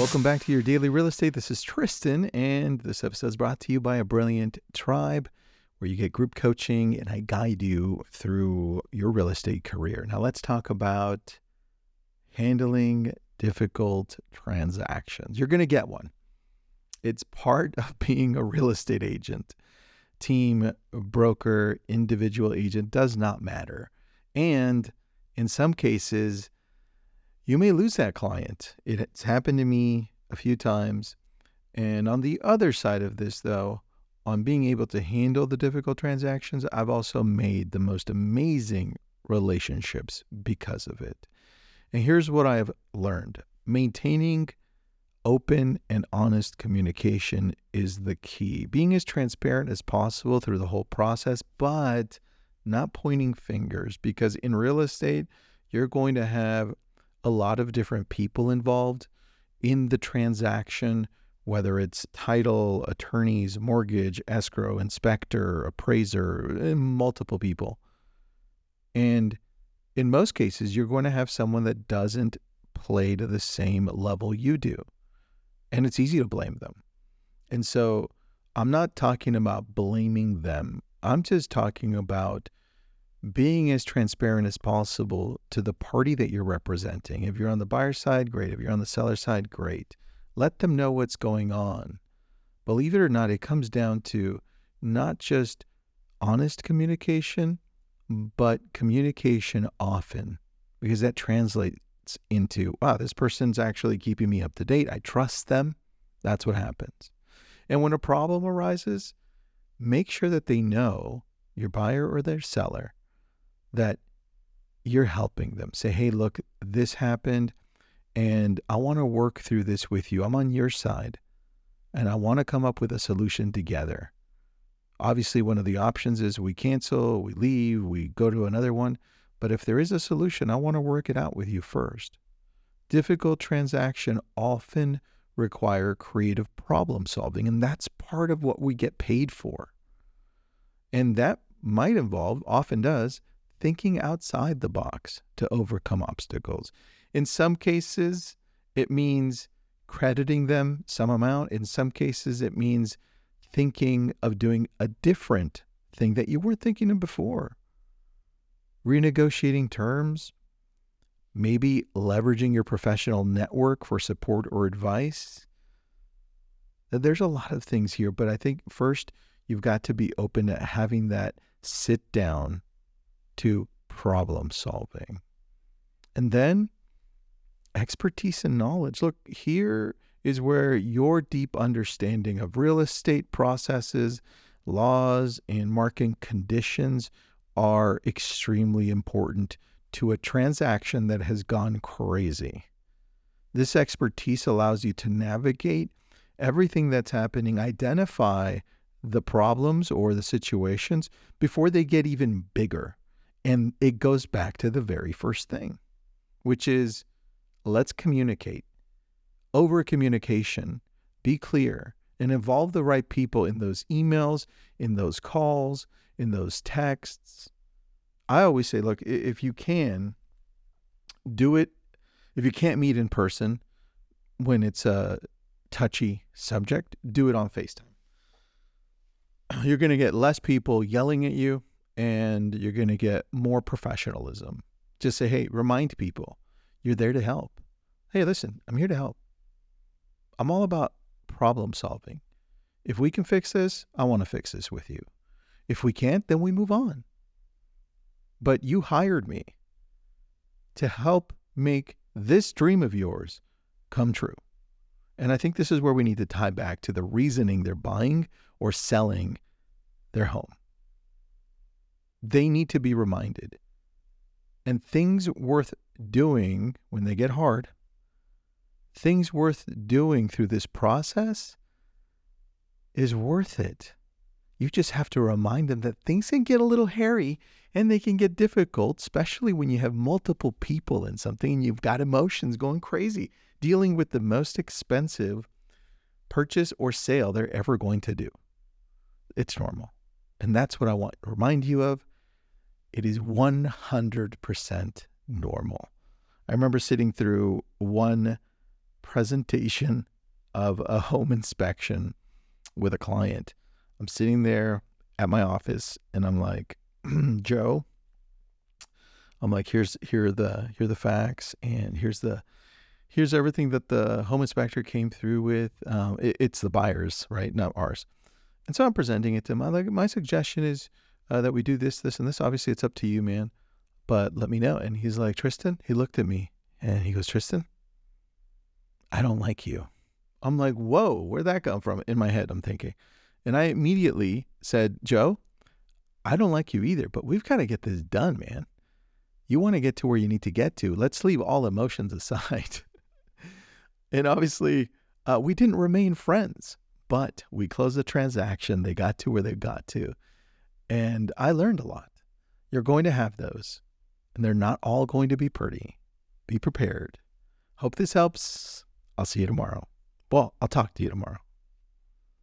Welcome back to your daily real estate. This is Tristan, and this episode is brought to you by a Brilliant Tribe where you get group coaching and I guide you through your real estate career. Now, let's talk about handling difficult transactions. You're going to get one, it's part of being a real estate agent. Team, broker, individual agent does not matter. And in some cases, you may lose that client. It's happened to me a few times. And on the other side of this, though, on being able to handle the difficult transactions, I've also made the most amazing relationships because of it. And here's what I've learned maintaining open and honest communication is the key. Being as transparent as possible through the whole process, but not pointing fingers because in real estate, you're going to have a lot of different people involved in the transaction, whether it's title, attorneys, mortgage, escrow, inspector, appraiser, eh, multiple people. And in most cases, you're going to have someone that doesn't play to the same level you do. And it's easy to blame them. And so I'm not talking about blaming them. I'm just talking about being as transparent as possible to the party that you're representing. If you're on the buyer side, great. If you're on the seller side, great. Let them know what's going on. Believe it or not, it comes down to not just honest communication, but communication often, because that translates into, wow, this person's actually keeping me up to date. I trust them. That's what happens. And when a problem arises, make sure that they know your buyer or their seller that you're helping them. Say, hey, look, this happened, and I want to work through this with you. I'm on your side, and I want to come up with a solution together. Obviously, one of the options is we cancel, we leave, we go to another one. But if there is a solution, I want to work it out with you first. Difficult transaction often require creative problem solving, and that's part of what we get paid for. And that might involve, often does, thinking outside the box to overcome obstacles. In some cases, it means crediting them some amount. In some cases, it means thinking of doing a different thing that you weren't thinking of before. Renegotiating terms, maybe leveraging your professional network for support or advice. There's a lot of things here, but I think first you've got to be open to having that sit down to problem solving. And then expertise and knowledge. Look, here is where your deep understanding of real estate processes, laws, and market conditions are extremely important to a transaction that has gone crazy. This expertise allows you to navigate everything that's happening, identify the problems or the situations before they get even bigger. And it goes back to the very first thing, which is let's communicate. Over communication, be clear and involve the right people in those emails, in those calls, in those texts. I always say, look, if you can, do it. If you can't meet in person when it's a touchy subject, do it on FaceTime. You're going to get less people yelling at you and you're going to get more professionalism. Just say, hey, remind people you're there to help. Hey, listen, I'm here to help. I'm all about problem solving. If we can fix this, I want to fix this with you. If we can't, then we move on. But you hired me to help make this dream of yours come true. And I think this is where we need to tie back to the reasoning they're buying or selling their home they need to be reminded. And things worth doing when they get hard, things worth doing through this process is worth it. You just have to remind them that things can get a little hairy and they can get difficult, especially when you have multiple people in something and you've got emotions going crazy, dealing with the most expensive purchase or sale they're ever going to do. It's normal. And that's what I want to remind you of. It is 100% normal. I remember sitting through one presentation of a home inspection with a client. I'm sitting there at my office and I'm like, Joe, I'm like, here's here are the here are the facts and here's the here's everything that the home inspector came through with. Um, it, it's the buyers, right, not ours. And so I'm presenting it to him. I like my suggestion is uh, that we do this, this, and this. Obviously, it's up to you, man. But let me know. And he's like, Tristan. He looked at me and he goes, Tristan, I don't like you. I'm like, whoa, where'd that come from? In my head, I'm thinking. And I immediately said, Joe, I don't like you either, but we've got to get this done, man. You want to get to where you need to get to. Let's leave all emotions aside. and obviously, uh, we didn't remain friends, but we closed the transaction. They got to where they got to. And I learned a lot. You're going to have those, and they're not all going to be pretty. Be prepared. Hope this helps. I'll see you tomorrow. Well, I'll talk to you tomorrow.